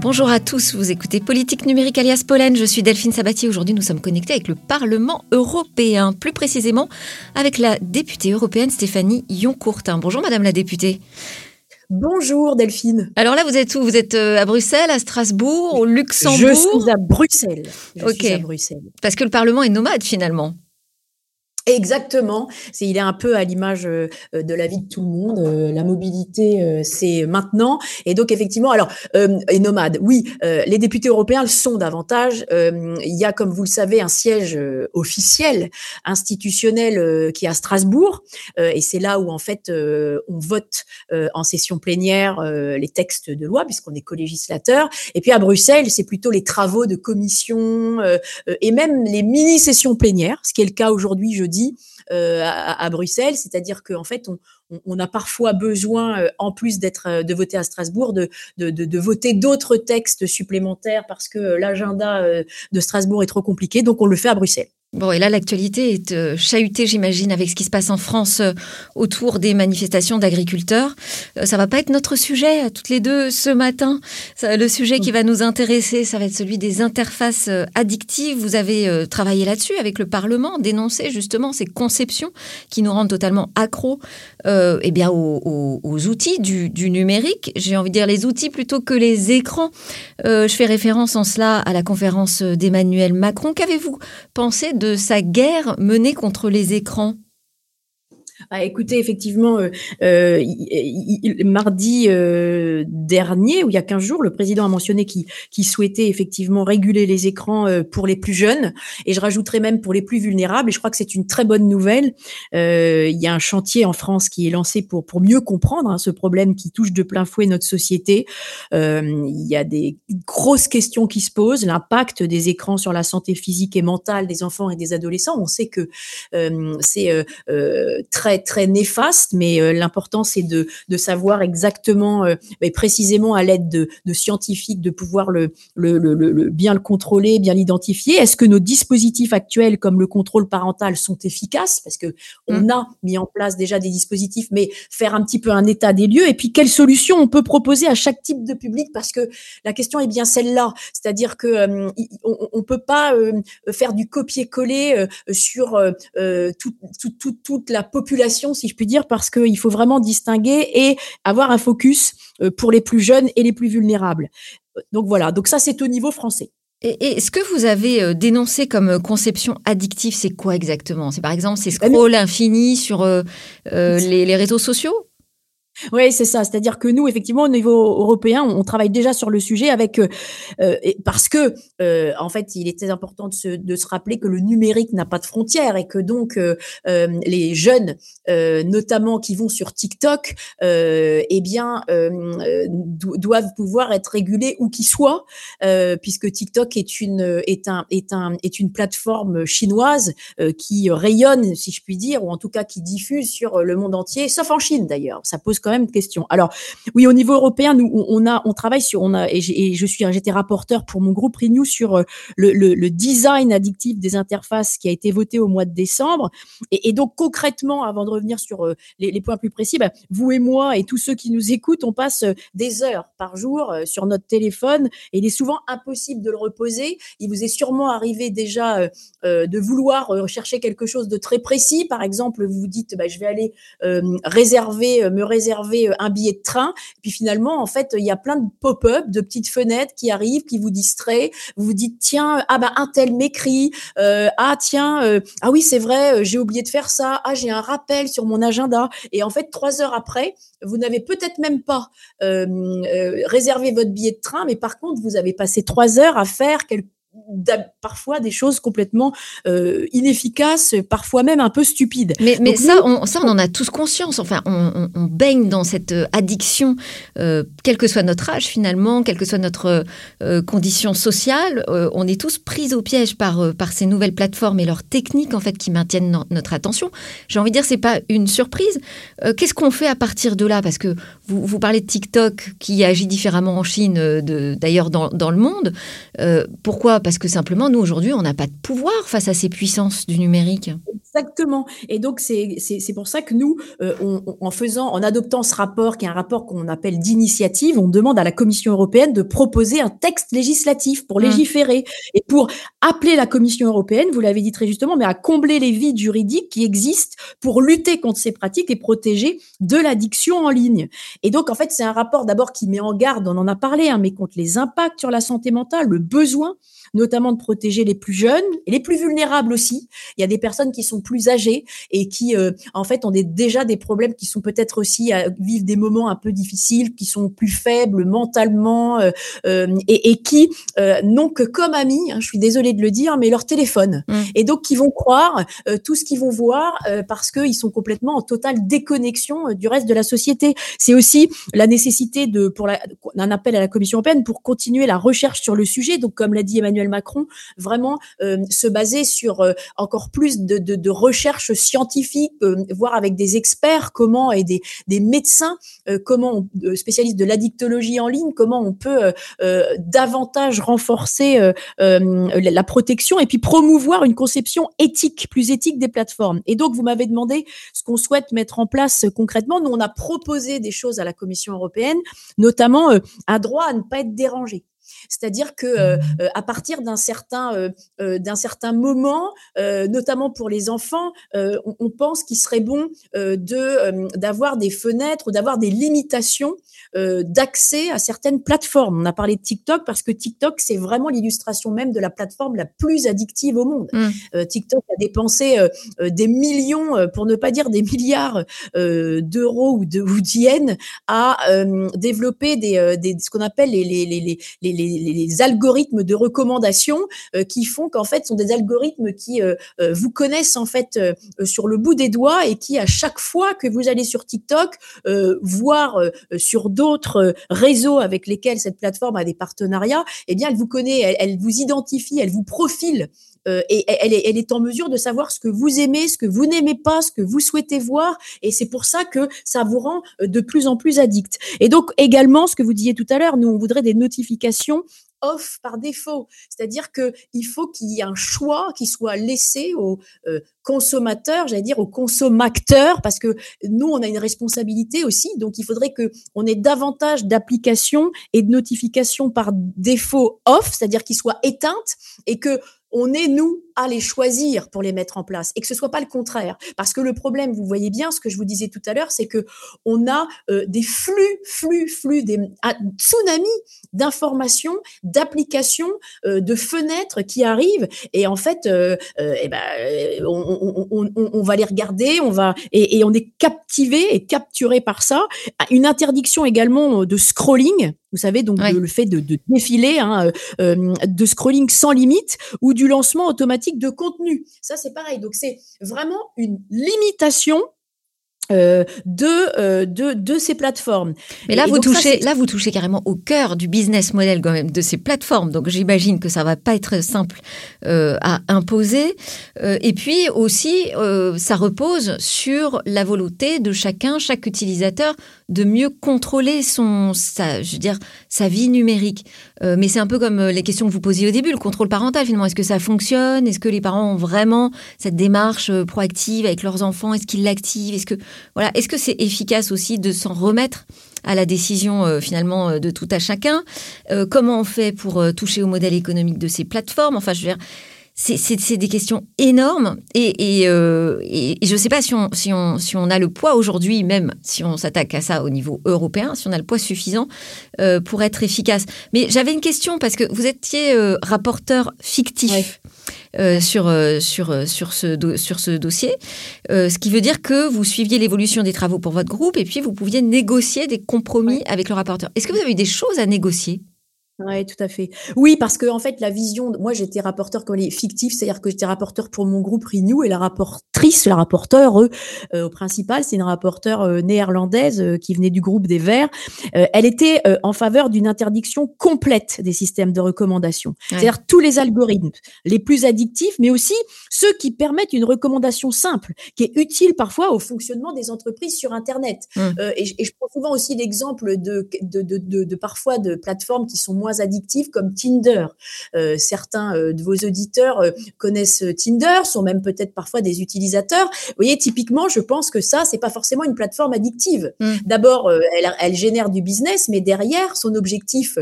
Bonjour à tous, vous écoutez Politique numérique alias Pollen, je suis Delphine Sabatier. Aujourd'hui, nous sommes connectés avec le Parlement européen, plus précisément avec la députée européenne Stéphanie Yoncourtin. Bonjour Madame la députée. Bonjour Delphine. Alors là, vous êtes où? Vous êtes euh, à Bruxelles, à Strasbourg, au Luxembourg? Je suis à Bruxelles. Je ok. suis à Bruxelles. Parce que le Parlement est nomade finalement. Exactement. C'est, il est un peu à l'image euh, de la vie de tout le monde. Euh, la mobilité, euh, c'est maintenant. Et donc, effectivement, alors, euh, et nomade, oui, euh, les députés européens le sont davantage. Euh, il y a, comme vous le savez, un siège euh, officiel, institutionnel, euh, qui est à Strasbourg. Euh, et c'est là où, en fait, euh, on vote euh, en session plénière euh, les textes de loi, puisqu'on est co-législateur. Et puis, à Bruxelles, c'est plutôt les travaux de commission euh, euh, et même les mini-sessions plénières, ce qui est le cas aujourd'hui, jeudi, euh, à, Bruxelles, c'est-à-dire qu'en fait, on, a parfois besoin, euh, en plus d'être euh, de voter à Strasbourg, de, voter d'autres textes supplémentaires parce que l'agenda de Strasbourg est trop compliqué, donc on le fait à Bruxelles. Bon, et là, l'actualité est euh, chahutée, j'imagine, avec ce qui se passe en France euh, autour des manifestations d'agriculteurs. Euh, ça va pas être notre sujet, toutes les deux, ce matin. Le sujet qui va nous intéresser, ça va être celui des interfaces euh, addictives. Vous avez travaillé là-dessus avec le Parlement, dénoncé justement ces conceptions qui nous rendent totalement accros eh bien, aux, outils du, du numérique. J'ai envie de dire les outils plutôt que les écrans. Je fais référence en cela à la conférence d'Emmanuel Macron. Qu'avez-vous pensé de sa guerre menée contre les écrans Ah, écoutez, effectivement, euh, euh, mardi euh, dernier, ou il y a 15 jours, le président a mentionné qu'il souhaitait effectivement réguler les écrans pour les plus jeunes, et je rajouterais même pour les plus vulnérables, et je crois que c'est une très bonne nouvelle. Il y a un chantier en France qui est lancé pour, mieux comprendre hein, ce problème qui touche de plein fouet notre société. Il y a des grosses questions qui se posent, l'impact des écrans sur la santé physique et mentale des enfants et des adolescents. On sait que c'est euh, très très néfaste, mais euh, l'important c'est de, de savoir exactement euh, et précisément à l'aide de, de scientifiques de pouvoir le, le, le, le- le- bien le contrôler, bien l'identifier. Est-ce que nos dispositifs actuels comme le contrôle parental sont efficaces? Parce que on a mis en place déjà des dispositifs, mais faire un petit peu un état des lieux. Et puis quelles solutions on peut proposer à chaque type de public? Parce que la question est bien celle-là, c'est-à-dire que euh, on, on peut pas euh, faire du copier-coller euh, sur tout- tout- tout- toute la population, si je puis dire, parce qu'il faut vraiment distinguer et avoir un focus euh, pour les plus jeunes et les plus vulnérables. Euh, Donc voilà, donc ça c'est au niveau français. et, et ce que vous avez euh, dénoncé comme conception addictive, c'est quoi exactement? C'est par exemple ces Ah, scrolls infinis sur euh, les, les réseaux sociaux? Oui, c'est ça. C'est-à-dire que nous, effectivement, au niveau européen, on, travaille déjà sur le sujet avec euh, euh, parce que euh, en fait, il est très important de se, de se rappeler que le numérique n'a pas de frontières et que donc les jeunes, notamment qui vont sur TikTok, eh bien, do- doivent pouvoir être régulés où qu'ils soient, puisque TikTok est une est un est un est une plateforme chinoise qui rayonne, si je puis dire, ou en tout cas qui diffuse sur le monde entier, sauf en Chine d'ailleurs. Ça pose quand même question. Alors oui, au niveau européen, nous on a on travaille sur on a et, je suis j'étais rapporteur pour mon groupe Renew sur euh, le, le, design addictif des interfaces qui a été voté au mois de décembre. Et, donc concrètement, avant de revenir sur euh, les, points plus précis, bah, vous et moi et tous ceux qui nous écoutent, on passe euh, des heures par jour sur notre téléphone et il est souvent impossible de le reposer. Il vous est sûrement arrivé déjà de vouloir rechercher quelque chose de très précis. Par exemple, vous vous dites, bah, je vais aller réserver, me réserver euh, un billet de train. Puis finalement, en fait, il y a plein de pop-up, de petites fenêtres qui arrivent, qui vous distraient. Vous vous dites, tiens, ah bah un tel m'écrit. Euh, ah tiens, euh, ah oui, c'est vrai, euh, j'ai oublié de faire ça. Ah, j'ai un rappel sur mon agenda. Et en fait, trois heures après, vous n'avez peut-être même pas euh, euh, réservé votre billet de train, mais par contre, vous avez passé trois heures à faire quelque d'a- parfois des choses complètement euh, inefficaces, parfois même un peu stupides. Mais, mais Donc, ça, on, ça, on en a tous conscience. Enfin, on, on- on baigne dans cette euh, addiction, euh, quel que soit notre âge finalement, quelle que soit notre euh, condition sociale. on est tous pris au piège par, par ces nouvelles plateformes et leurs techniques en fait qui maintiennent no- notre attention. J'ai envie de dire, c'est pas une surprise. Qu'est-ce qu'on fait à partir de là? Parce que vous, vous parlez de TikTok qui agit différemment en Chine, d'ailleurs dans, dans le monde. Pourquoi Pourquoi Parce que simplement, nous, aujourd'hui, on n'a pas de pouvoir face à ces puissances du numérique. Exactement. Et donc, c'est pour ça que nous, euh, en faisant, en adoptant ce rapport, qui est un rapport qu'on appelle d'initiative, on demande à la Commission européenne de proposer un texte législatif pour mmh. légiférer et pour appeler la Commission européenne, vous l'avez dit très justement, mais à combler les vides juridiques qui existent pour lutter contre ces pratiques et protéger de l'addiction en ligne. Et donc, en fait, c'est un rapport d'abord qui met en garde, on en a parlé, hein, mais contre les impacts sur la santé mentale, le besoin notamment de protéger les plus jeunes et les plus vulnérables aussi. Il y a des personnes qui sont plus âgées et qui, euh, en fait, ont des, déjà des problèmes qui sont peut-être aussi à vivre des moments un peu difficiles, qui sont plus faibles mentalement euh, euh, et, et, qui n'ont que comme amis, hein, je suis désolée de le dire, mais leur téléphone. Mmh. Et donc, qui vont croire tout ce qu'ils vont voir parce qu'ils sont complètement en totale déconnexion du reste de la société. C'est aussi la nécessité de, pour la, un appel à la Commission européenne pour continuer la recherche sur le sujet. Donc, comme l'a dit Emmanuel Macron, vraiment euh, se baser sur euh, encore plus de, recherches scientifiques, euh, voire avec des experts, comment et des, des médecins, comment spécialistes de l'addictologie en ligne, comment on peut davantage renforcer la protection et puis promouvoir une conception éthique, plus éthique des plateformes. Et donc, vous m'avez demandé ce qu'on souhaite mettre en place concrètement. Nous, on a proposé des choses à la Commission européenne, notamment un droit à ne pas être dérangé. C'est-à-dire que euh, euh, à partir d'un certain euh, d'un certain moment, notamment pour les enfants, on, pense qu'il serait bon d'avoir des fenêtres ou d'avoir des limitations d'accès à certaines plateformes. On a parlé de TikTok parce que TikTok c'est vraiment l'illustration même de la plateforme la plus addictive au monde. Mmh. TikTok a dépensé des millions, pour ne pas dire des milliards d'euros ou de ou d'yens à développer des, des ce qu'on appelle les, les, les, les les, algorithmes de recommandation euh, qui font qu'en fait, sont des algorithmes qui euh, euh, vous connaissent en fait sur le bout des doigts et qui, à chaque fois que vous allez sur TikTok, voir sur d'autres réseaux avec lesquels cette plateforme a des partenariats, eh bien, elle vous connaît, elle, vous identifie, elle vous profile et elle est, elle est, en mesure de savoir ce que vous aimez, ce que vous n'aimez pas, ce que vous souhaitez voir. Et c'est pour ça que ça vous rend de plus en plus addict. Et donc également, ce que vous disiez tout à l'heure, nous, on voudrait des notifications off par défaut. C'est-à-dire qu'il faut qu'il y ait un choix qui soit laissé aux euh, consommateurs, j'allais dire aux consommateurs, parce que nous, on a une responsabilité aussi. Donc, il faudrait qu'on ait davantage d'applications et de notifications par défaut off, c'est-à-dire qu'ils soient éteintes et que on est, nous, à les choisir pour les mettre en place et que ce soit pas le contraire. Parce que le problème, vous voyez bien ce que je vous disais tout à l'heure, c'est que on a euh, des flux, flux, flux, des tsunamis d'informations, d'applications, euh, de fenêtres qui arrivent et en fait, euh, eh ben, on, va les regarder, on va et, on est captivé et capturé par ça. Une interdiction également de scrolling vous savez, donc le, fait de, défiler, hein, de scrolling sans limite ou du lancement automatique de contenu. Ça, c'est pareil. Donc, c'est vraiment une limitation euh, de, euh, de, de ces plateformes. Mais là, vous touchez, là, vous touchez carrément au cœur du business model quand même de ces plateformes. Donc, j'imagine que ça va pas être simple euh, à imposer. et puis aussi, ça repose sur la volonté de chacun, chaque utilisateur, de mieux contrôler son, sa, je veux dire, sa vie numérique. mais c'est un peu comme les questions que vous posiez au début, le contrôle parental finalement. Est-ce que ça fonctionne? Est-ce que les parents ont vraiment cette démarche proactive avec leurs enfants? Est-ce qu'ils l'activent? Est-ce que voilà, est-ce que c'est efficace aussi de s'en remettre à la décision euh, finalement euh, de tout à chacun? Euh, Comment on fait pour toucher au modèle économique de ces plateformes? Enfin, je veux dire, c'est des questions énormes et, je ne sais pas si on, si, on, si on a le poids aujourd'hui, même si on s'attaque à ça au niveau européen, si on a le poids suffisant pour être efficace. Mais j'avais une question parce que vous étiez rapporteur fictif. Euh, sur, euh, sur, euh, sur, ce, sur ce dossier, ce qui veut dire que vous suiviez l'évolution des travaux pour votre groupe et puis vous pouviez négocier des compromis avec le rapporteur. Est-ce que vous avez eu des choses à négocier? Oui, tout à fait. Oui, parce que en fait, la vision, moi j'étais rapporteur comme les fictifs, c'est-à-dire que j'étais rapporteur pour mon groupe Renew et la rapportrice, la rapporteur eux, au principal, c'est une rapporteure néerlandaise qui venait du groupe des Verts. elle était en faveur d'une interdiction complète des systèmes de recommandation, c'est-à-dire tous les algorithmes, les plus addictifs, mais aussi ceux qui permettent une recommandation simple, qui est utile parfois au fonctionnement des entreprises sur Internet. Mmh. et, je prends souvent aussi l'exemple de de, de, de, de, parfois de plateformes qui sont moins moins addictives comme Tinder. certains de vos auditeurs connaissent Tinder, sont même peut-être parfois des utilisateurs. Vous voyez, typiquement, je pense que ça, c'est pas forcément une plateforme addictive. Mmh. D'abord, elle, elle, génère du business, mais derrière, son objectif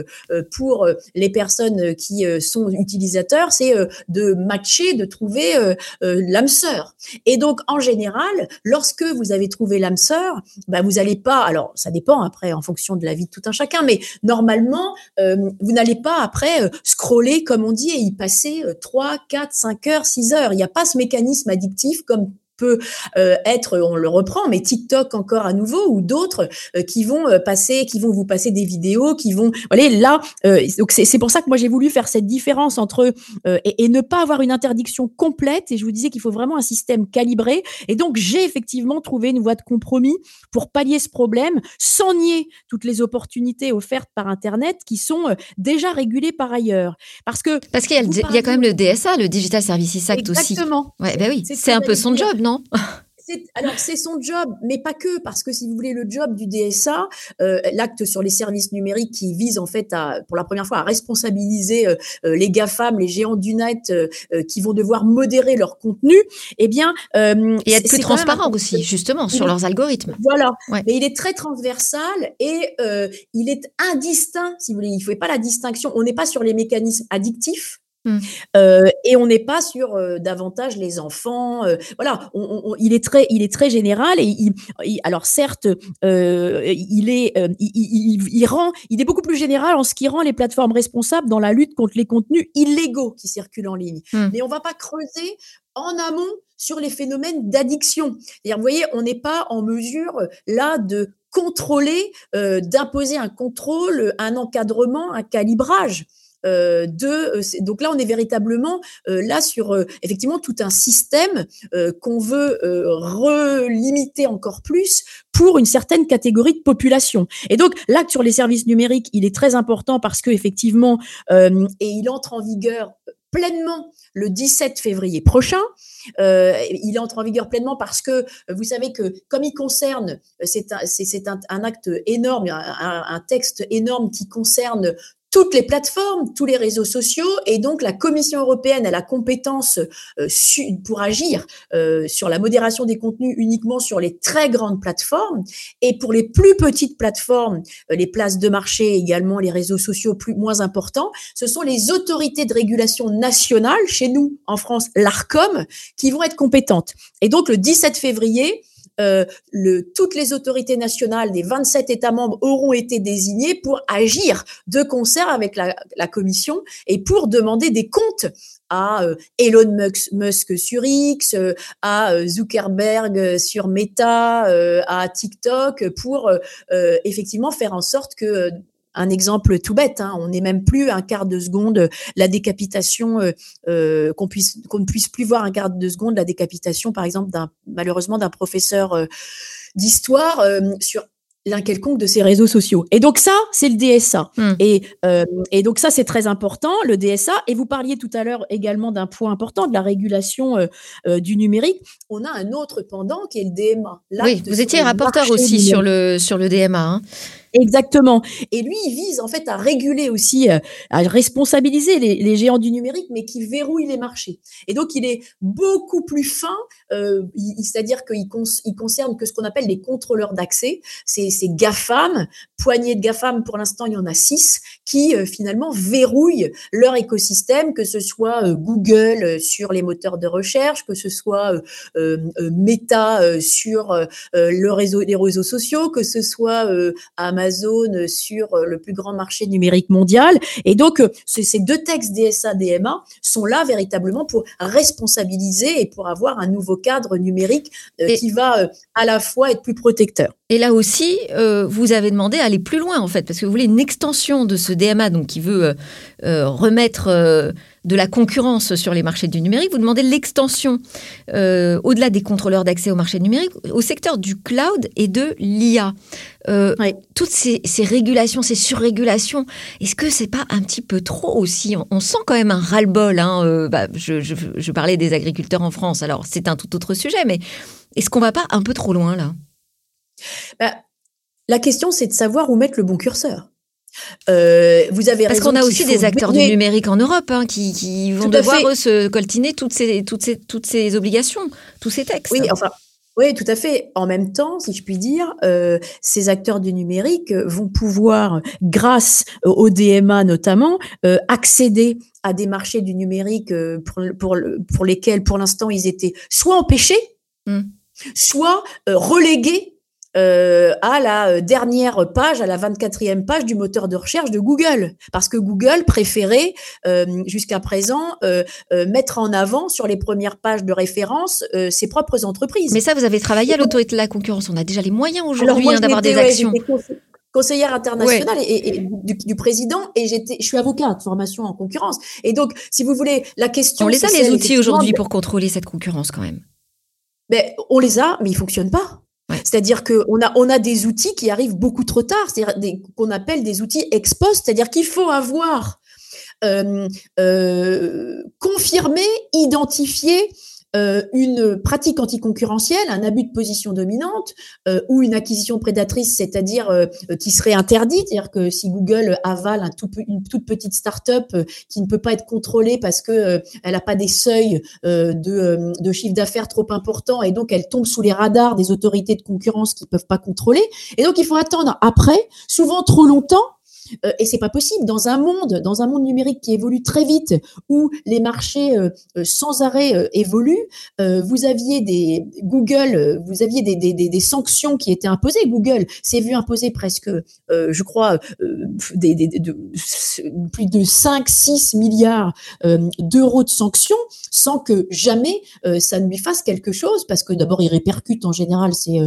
pour les personnes qui sont utilisateurs, c'est de matcher, de trouver l'âme sœur. Et donc, en général, lorsque vous avez trouvé l'âme sœur, bah, vous n'allez pas, alors ça dépend après en fonction de la vie de tout un chacun, mais normalement, euh, vous n'allez pas après euh, scroller, comme on dit, et y passer 3, 4, 5 heures, 6 heures. Il n'y a pas ce mécanisme addictif comme peut euh, être, on le reprend, mais TikTok encore à nouveau ou d'autres euh, qui vont euh, passer, qui vont vous passer des vidéos, qui vont, voilà, là, donc c'est pour ça que moi j'ai voulu faire cette différence entre et, et, ne pas avoir une interdiction complète. Et je vous disais qu'il faut vraiment un système calibré. Et donc j'ai effectivement trouvé une voie de compromis pour pallier ce problème, sans nier toutes les opportunités offertes par Internet qui sont déjà régulées par ailleurs. Parce que parce qu'il y, y, a quand même le DSA, le Digital Services Act aussi. Exactement. Ouais, ben oui, c'est un peu son job, non alors c'est son job, mais pas que, parce que si vous voulez le job du DSA, euh, l'acte sur les services numériques qui vise en fait à, pour la première fois, à responsabiliser euh, euh, les GAFAM, les géants du net, qui vont devoir modérer leur contenu, eh bien, et être plus transparent aussi, justement, sur leurs algorithmes. Voilà. Mais il est très transversal et il est indistinct, si vous voulez. Il ne faut pas la distinction. On n'est pas sur les mécanismes addictifs. Mmh. Euh, et on n'est pas sur euh, davantage les enfants. Euh, voilà, il est très, il est très général et il, alors certes, il est, il, rend, il est beaucoup plus général en ce qui rend les plateformes responsables dans la lutte contre les contenus illégaux qui circulent en ligne. Mmh. Mais on va pas creuser en amont sur les phénomènes d'addiction. Vous voyez, on n'est pas en mesure là de contrôler, d'imposer un contrôle, un encadrement, un calibrage. Euh, euh, donc là on est véritablement euh, là sur effectivement tout un système qu'on veut relimiter encore plus pour une certaine catégorie de population. Et donc l'acte sur les services numériques, il est très important parce que effectivement et il entre en vigueur pleinement le 17 février prochain. il entre en vigueur pleinement parce que vous savez que comme il concerne, c'est un, un, acte énorme, un, texte énorme qui concerne toutes les plateformes, tous les réseaux sociaux, et donc la Commission européenne a la compétence euh, pour agir euh, sur la modération des contenus uniquement sur les très grandes plateformes, et pour les plus petites plateformes, euh, les places de marché également, les réseaux sociaux plus moins importants, ce sont les autorités de régulation nationales, chez nous en France, l'ARCOM, qui vont être compétentes. Et donc le 17 février, euh, le, toutes les autorités nationales des 27 États membres auront été désignées pour agir de concert avec la, la Commission et pour demander des comptes à euh, Elon Musk sur X, euh, à Zuckerberg sur Meta, à TikTok, pour effectivement faire en sorte que un exemple tout bête. Hein, on n'est même plus un quart de seconde la décapitation, euh, euh, qu'on puisse qu'on ne puisse plus voir un quart de seconde la décapitation, par exemple, d'un malheureusement d'un professeur euh, d'histoire sur l'un quelconque de ces réseaux sociaux. Et donc ça, c'est le DSA. Hmm. Et, et donc ça, c'est très important, le DSA. Et vous parliez tout à l'heure également d'un point important, de la régulation du numérique. On a un autre pendant qui est le DMA. Oui, vous étiez rapporteur aussi sur le, sur le DMA. Hein. Exactement. Et lui, il vise en fait à réguler aussi, euh, à responsabiliser les, géants du numérique, mais qui verrouillent les marchés. Et donc, il est beaucoup plus fin, euh, c'est-à-dire qu'il il concerne que ce qu'on appelle les contrôleurs d'accès. C'est GAFAM, poignée de GAFAM, pour l'instant, il y en a six, qui euh, finalement verrouillent leur écosystème, que ce soit Google sur les moteurs de recherche, que ce soit Meta sur les réseaux sociaux, que ce soit Amazon Amazon sur euh, le plus grand marché numérique mondial. Et donc, euh, ces deux textes DSA, DMA sont là véritablement pour responsabiliser et pour avoir un nouveau cadre numérique euh, qui va à la fois être plus protecteur. Et là aussi, vous avez demandé à aller plus loin, en fait, parce que vous voulez une extension de ce DMA, donc qui veut remettre de la concurrence sur les marchés du numérique, vous demandez l'extension, euh, au-delà des contrôleurs d'accès au marché numérique, au secteur du cloud et de l'IA. Euh, toutes ces, régulations, ces surrégulations, est-ce que c'est pas un petit peu trop aussi? On, sent quand même un ras-le-bol. Hein, euh, bah, je, parlais des agriculteurs en France, alors c'est un tout autre sujet, mais est-ce qu'on va pas un peu trop loin là? Bah, La question, c'est de savoir où mettre le bon curseur. Euh, vous avez Parce qu'on a aussi des acteurs du numérique en Europe hein, qui, qui, vont devoir eux, se coltiner toutes ces, toutes, ces, toutes ces obligations, tous ces textes. Oui, enfin, oui, tout à fait. En même temps, si je puis dire, euh, ces acteurs du numérique vont pouvoir, grâce au DMA notamment, euh, accéder à des marchés du numérique pour, pour, pour lesquels, pour l'instant, ils étaient soit empêchés, mmh. soit euh, relégués euh, à la euh, dernière page, à la 24e page du moteur de recherche de Google. Parce que Google préférait euh, jusqu'à présent euh, mettre en avant sur les premières pages de référence ses propres entreprises. Mais ça, vous avez travaillé à l'autorité de la concurrence. On a déjà les moyens aujourd'hui hein, d'avoir des ouais, actions conseillère internationale et, et du, du, président et j'étais, je suis avocat de formation en concurrence. Et donc, si vous voulez, la question. On les a les outils aujourd'hui pour contrôler cette concurrence quand même. Ben, on les a, mais ils fonctionnent pas. C'est-à-dire qu'on a, on a des outils qui arrivent beaucoup trop tard, c'est-à-dire qu'on appelle des outils ex post, c'est-à-dire qu'il faut avoir euh, euh, confirmé, identifié euh, une pratique anticoncurrentielle, un abus de position dominante euh, ou une acquisition prédatrice, c'est-à-dire euh, qui serait interdite, c'est-à-dire que si Google avale une toute petite start-up qui ne peut pas être contrôlée parce que elle n'a pas des seuils de, chiffre d'affaires trop importants et donc elle tombe sous les radars des autorités de concurrence qui peuvent pas contrôler. Et donc il faut attendre après, souvent trop longtemps, euh, et c'est pas possible dans un monde, dans un monde numérique qui évolue très vite, où les marchés euh, euh, sans arrêt évoluent. vous aviez des Google, vous aviez des, des, des, sanctions qui étaient imposées. Google s'est vu imposer presque, je crois, plus de 5-6 milliards d'euros de sanctions, sans que jamais ça ne lui fasse quelque chose, parce que d'abord il répercute en général ces,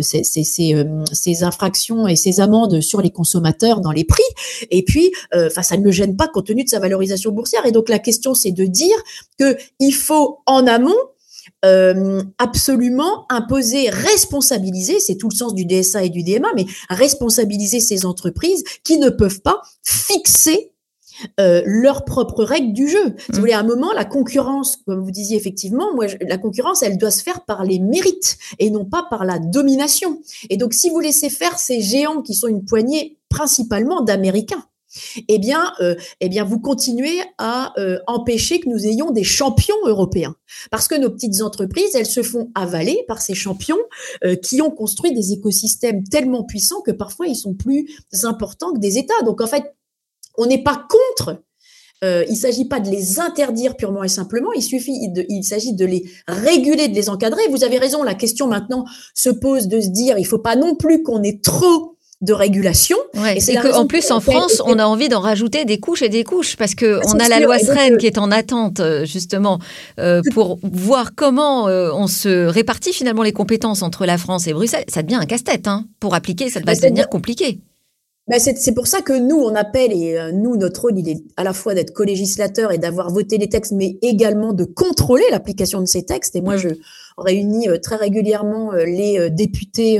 ces, ces, ces infractions et ces amendes sur les consommateurs dans les prix et puis, euh, enfin, ça ne me gêne pas compte tenu de sa valorisation boursière. Et donc, la question, c'est de dire que il faut en amont euh, absolument imposer, responsabiliser, c'est tout le sens du DSA et du DMA, mais responsabiliser ces entreprises qui ne peuvent pas fixer euh, leurs propres règles du jeu. Si vous mmh. voulez, à un moment, la concurrence, comme vous disiez effectivement, moi, la concurrence, elle doit se faire par les mérites et non pas par la domination. Et donc, si vous laissez faire ces géants qui sont une poignée principalement d'Américains. Eh bien, euh, eh bien, vous continuez à euh, empêcher que nous ayons des champions européens, parce que nos petites entreprises, elles se font avaler par ces champions euh, qui ont construit des écosystèmes tellement puissants que parfois ils sont plus importants que des États. Donc, en fait, on n'est pas contre euh, il ne s'agit pas de les interdire purement et simplement, il suffit, de, il s'agit de les réguler, de les encadrer. Vous avez raison, la question maintenant se pose de se dire, il ne faut pas non plus qu'on ait trop de régulation. Ouais, et qu'en plus, en France, on a envie d'en rajouter des couches et des couches parce que on a la loi SREN qui est en attente, euh, justement, euh, pour voir comment euh, on se répartit finalement les compétences entre la France et Bruxelles. Ça devient un casse-tête, hein. Pour appliquer, ça va devenir compliqué. Ben c'est pour ça que nous, on appelle, et nous, notre rôle, il est à la fois d'être co-législateur et d'avoir voté les textes, mais également de contrôler l'application de ces textes. Et moi, je, réunit euh, très régulièrement euh, les euh, députés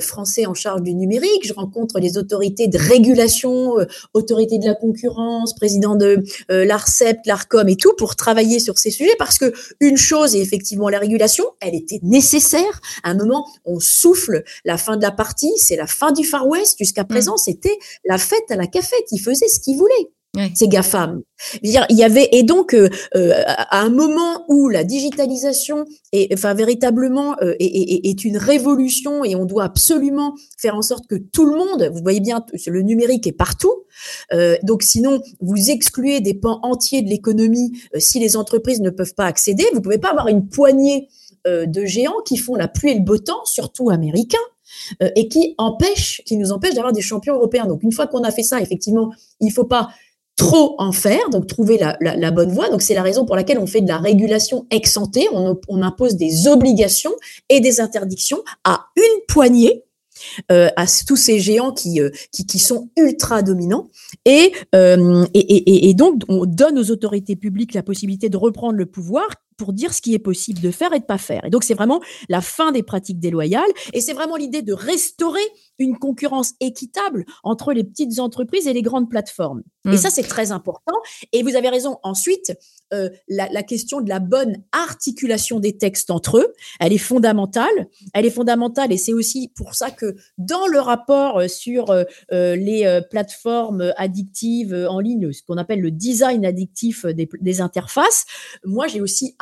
français en charge du numérique. Je rencontre les autorités de régulation, autorités de la concurrence, président de l'ARCEP, l'ARCOM et tout pour travailler sur ces sujets parce que une chose est effectivement la régulation, elle était nécessaire. À un moment, on souffle la fin de la partie, c'est la fin du Far West. Jusqu'à mmh. présent, c'était la fête à la cafette. Ils faisaient ce qu'ils voulaient. Ouais. Ces GAFAM. Il y avait et donc euh, euh, à un moment où la digitalisation est enfin véritablement euh, est, est, est, une révolution et on doit absolument faire en sorte que tout le monde, vous voyez bien, le numérique est partout. Euh, donc sinon vous excluez des pans entiers de l'économie si les entreprises ne peuvent pas accéder. Vous pouvez pas avoir une poignée de géants qui font la pluie et le beau temps, surtout américains. et qui empêchent, qui nous empêchent d'avoir des champions européens. Donc une fois qu'on a fait ça, effectivement, il faut pas trop en faire, donc trouver la, bonne voie. Donc c'est la raison pour laquelle on fait de la régulation ex on, impose des obligations et des interdictions à une poignée euh, à tous ces géants qui, euh, qui, sont ultra dominants. Et, euh, et, et, et, donc, on donne aux autorités publiques la possibilité de reprendre le pouvoir pour dire ce qui est possible de faire et de pas faire. Et donc, c'est vraiment la fin des pratiques déloyales. Et c'est vraiment l'idée de restaurer une concurrence équitable entre les petites entreprises et les grandes plateformes. Et mmh. ça, c'est très important. Et vous avez raison. Ensuite, euh, la, question de la bonne articulation des textes entre eux, elle est fondamentale. Elle est fondamentale et c'est aussi pour ça que dans le rapport euh, sur euh, les plateformes addictives en ligne, ce qu'on appelle le design addictif des, des interfaces, moi j'ai aussi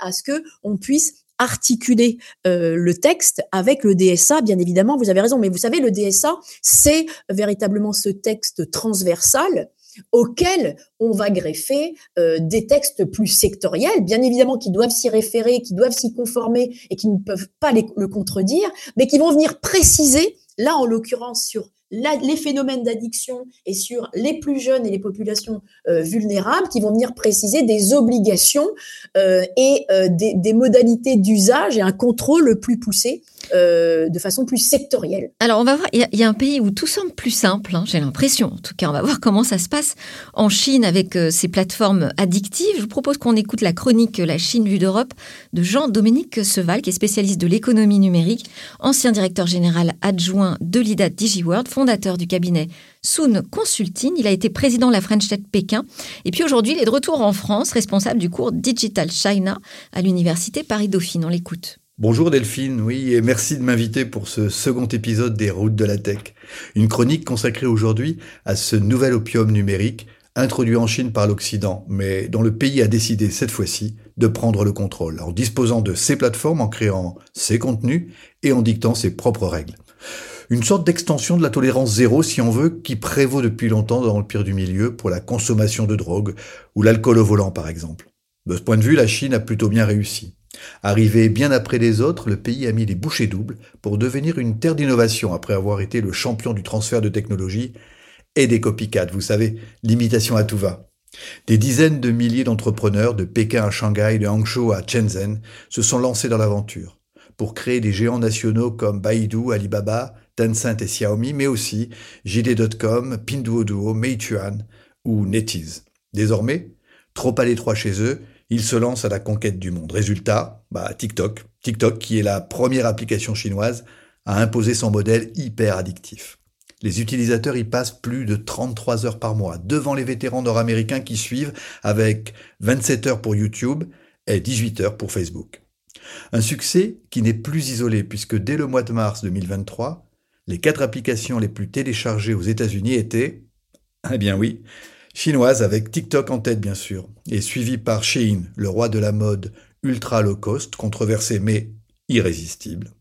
à ce que on puisse articuler euh, le texte avec le DSA, bien évidemment, vous avez raison, mais vous savez, le DSA, c'est véritablement ce texte transversal auquel on va greffer euh, des textes plus sectoriels, bien évidemment, qui doivent s'y référer, qui doivent s'y conformer et qui ne peuvent pas le contredire, mais qui vont venir préciser, là en l'occurrence sur les phénomènes d'addiction et sur les plus jeunes et les populations euh, vulnérables qui vont venir préciser des obligations euh, et euh, des, modalités d'usage et un contrôle plus poussé de façon plus sectorielle. Alors on va voir, il y, a un pays où tout semble plus simple, hein, j'ai l'impression. En tout cas, on va voir comment ça se passe en Chine avec ces plateformes addictives. Je vous propose qu'on écoute la chronique La Chine vue d'Europe de Jean-Dominique Seval, qui est spécialiste de l'économie numérique, ancien directeur général adjoint de l'IDA DigiWorld, fondateur du cabinet Soon Consulting. Il a été président de la French Tech Pékin. Et puis aujourd'hui, il est de retour en France, responsable du cours Digital China à l'université Paris-Dauphine. On l'écoute. Bonjour Delphine, oui, et merci de m'inviter pour ce second épisode des Routes de la Tech. Une chronique consacrée aujourd'hui à ce nouvel opium numérique introduit en Chine par l'Occident, mais dont le pays a décidé cette fois-ci de prendre le contrôle, en disposant de ses plateformes, en créant ses contenus et en dictant ses propres règles. Une sorte d'extension de la tolérance zéro, si on veut, qui prévaut depuis longtemps dans le pire du milieu pour la consommation de drogue ou l'alcool au volant, par exemple. De ce point de vue, la Chine a plutôt bien réussi. Arrivé bien après les autres, le pays a mis les bouchées doubles pour devenir une terre d'innovation après avoir été le champion du transfert de technologie et des copycats, vous savez, l'imitation à tout va. Des dizaines de milliers d'entrepreneurs de Pékin à Shanghai, de Hangzhou à Shenzhen se sont lancés dans l'aventure pour créer des géants nationaux comme Baidu, Alibaba, Tencent et Xiaomi, mais aussi JD.com, Pinduoduo, Meituan ou NetEase. Désormais, trop à l'étroit chez eux, ils se lancent à la conquête du monde. Résultat, bah, TikTok. TikTok, qui est la première application chinoise à imposer son modèle hyper addictif. Les utilisateurs y passent plus de 33 heures par mois, devant les vétérans nord-américains qui suivent avec 27 heures pour YouTube et 18 heures pour Facebook. Un succès qui n'est plus isolé puisque dès le mois de mars 2023, les quatre applications les plus téléchargées aux États-Unis étaient, eh bien oui, chinoise avec TikTok en tête bien sûr, et suivi par Shein, le roi de la mode ultra low cost, controversé mais irrésistible.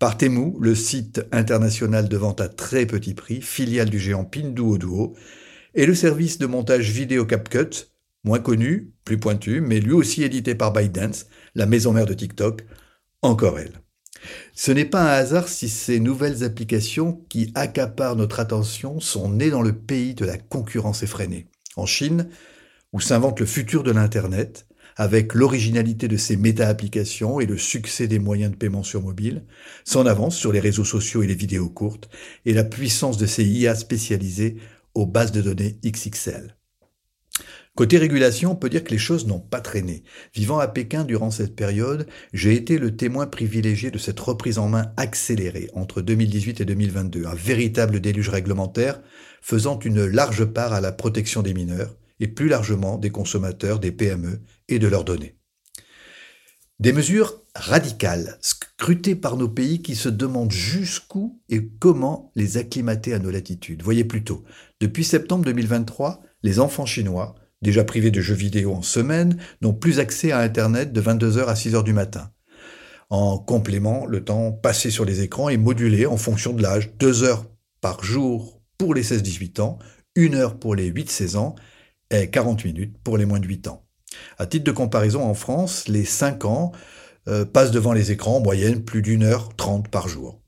Par Temu, le site international de vente à très petit prix, filiale du géant Pinduoduo, et le service de montage vidéo CapCut, moins connu, plus pointu, mais lui aussi édité par ByteDance, la maison mère de TikTok, encore elle. Ce n'est pas un hasard si ces nouvelles applications qui accaparent notre attention sont nées dans le pays de la concurrence effrénée en Chine, où s'invente le futur de l'Internet, avec l'originalité de ses méta-applications et le succès des moyens de paiement sur mobile, son avance sur les réseaux sociaux et les vidéos courtes, et la puissance de ses IA spécialisées aux bases de données XXL. Côté régulation, on peut dire que les choses n'ont pas traîné. Vivant à Pékin durant cette période, j'ai été le témoin privilégié de cette reprise en main accélérée entre 2018 et 2022, un véritable déluge réglementaire faisant une large part à la protection des mineurs et plus largement des consommateurs, des PME et de leurs données. Des mesures radicales, scrutées par nos pays qui se demandent jusqu'où et comment les acclimater à nos latitudes. Voyez plutôt, depuis septembre 2023, les enfants chinois, déjà privés de jeux vidéo en semaine, n'ont plus accès à Internet de 22h à 6h du matin. En complément, le temps passé sur les écrans est modulé en fonction de l'âge, 2 heures par jour pour les 16-18 ans, 1 heure pour les 8-16 ans et 40 minutes pour les moins de 8 ans. À titre de comparaison, en France, les 5 ans euh, passent devant les écrans en moyenne plus d'une heure 30 par jour.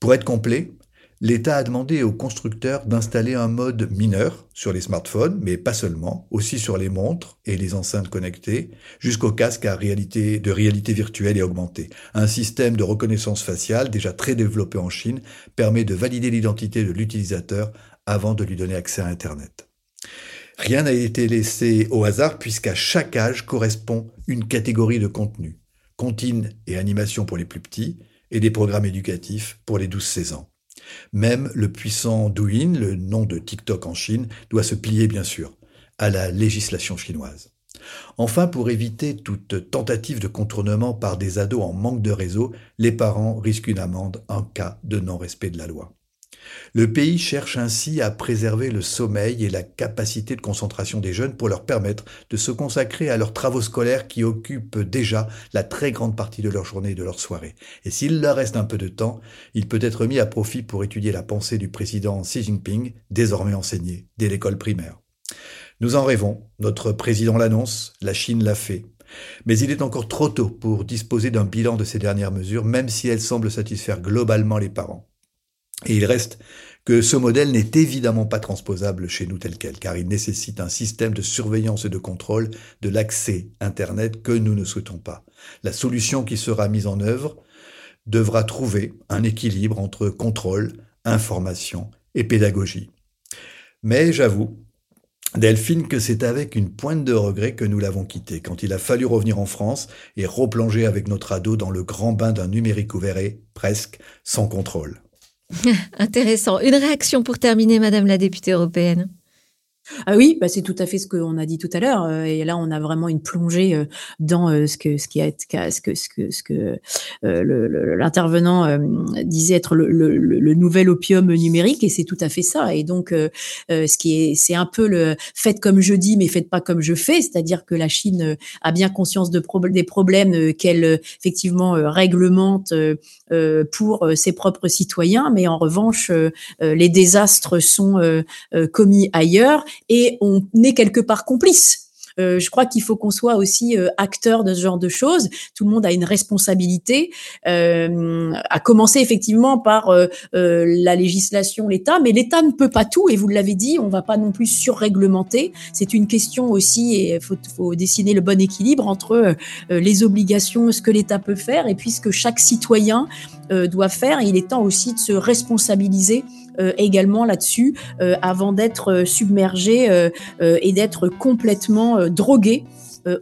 Pour être complet, l'État a demandé aux constructeurs d'installer un mode mineur sur les smartphones, mais pas seulement, aussi sur les montres et les enceintes connectées, jusqu'aux casques à réalité, de réalité virtuelle et augmentée. Un système de reconnaissance faciale déjà très développé en Chine permet de valider l'identité de l'utilisateur avant de lui donner accès à Internet. Rien n'a été laissé au hasard puisqu'à chaque âge correspond une catégorie de contenu. Comptines et animation pour les plus petits et des programmes éducatifs pour les 12-16 ans. Même le puissant Douyin, le nom de TikTok en Chine, doit se plier bien sûr à la législation chinoise. Enfin, pour éviter toute tentative de contournement par des ados en manque de réseau, les parents risquent une amende en cas de non-respect de la loi. Le pays cherche ainsi à préserver le sommeil et la capacité de concentration des jeunes pour leur permettre de se consacrer à leurs travaux scolaires qui occupent déjà la très grande partie de leur journée et de leur soirée. Et s'il leur reste un peu de temps, il peut être mis à profit pour étudier la pensée du président Xi Jinping, désormais enseigné dès l'école primaire. Nous en rêvons, notre président l'annonce, la Chine l'a fait. Mais il est encore trop tôt pour disposer d'un bilan de ces dernières mesures, même si elles semblent satisfaire globalement les parents. Et il reste que ce modèle n'est évidemment pas transposable chez nous tel quel, car il nécessite un système de surveillance et de contrôle de l'accès Internet que nous ne souhaitons pas. La solution qui sera mise en œuvre devra trouver un équilibre entre contrôle, information et pédagogie. Mais j'avoue, Delphine, que c'est avec une pointe de regret que nous l'avons quitté, quand il a fallu revenir en France et replonger avec notre ado dans le grand bain d'un numérique ouvert presque, sans contrôle. Intéressant. Une réaction pour terminer, Madame la députée européenne? Ah oui, bah c'est tout à fait ce qu'on a dit tout à l'heure. Euh, et là, on a vraiment une plongée euh, dans euh, ce que ce qui a ce que ce que ce que l'intervenant disait être le, le, nouvel opium numérique. Et c'est tout à fait ça. Et donc, ce qui est, c'est un peu le faites comme je dis, mais faites pas comme je fais. C'est-à-dire que la Chine a bien conscience de des problèmes qu'elle effectivement réglemente pour ses propres citoyens, mais en revanche, les désastres sont commis ailleurs et on est quelque part complice. Euh, je crois qu'il faut qu'on soit aussi euh, acteur de ce genre de choses. Tout le monde a une responsabilité, euh, à commencer effectivement par euh, euh, la législation, l'État, mais l'État ne peut pas tout, et vous l'avez dit, on va pas non plus surréglementer. C'est une question aussi, et il faut, faut, dessiner le bon équilibre entre les obligations, ce que l'État peut faire, et puis ce que chaque citoyen doit faire. Il est temps aussi de se responsabiliser euh, également là-dessus euh, avant d'être euh, submergé et d'être complètement drogué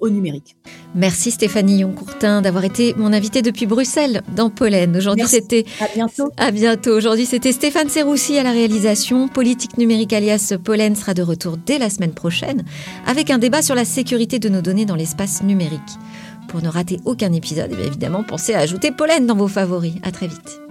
au numérique. Merci Stéphanie Yoncourtin d'avoir été mon invitée depuis Bruxelles dans Pollen. Aujourd'hui c'était à bientôt. À bientôt. Aujourd'hui c'était Stéphane Serroussi à la réalisation. Politique numérique alias Pollen sera de retour dès la semaine prochaine avec un débat sur la sécurité de nos données dans l'espace numérique. Pour ne rater aucun épisode, eh évidemment, pensez à ajouter Pollen dans vos favoris. À très vite.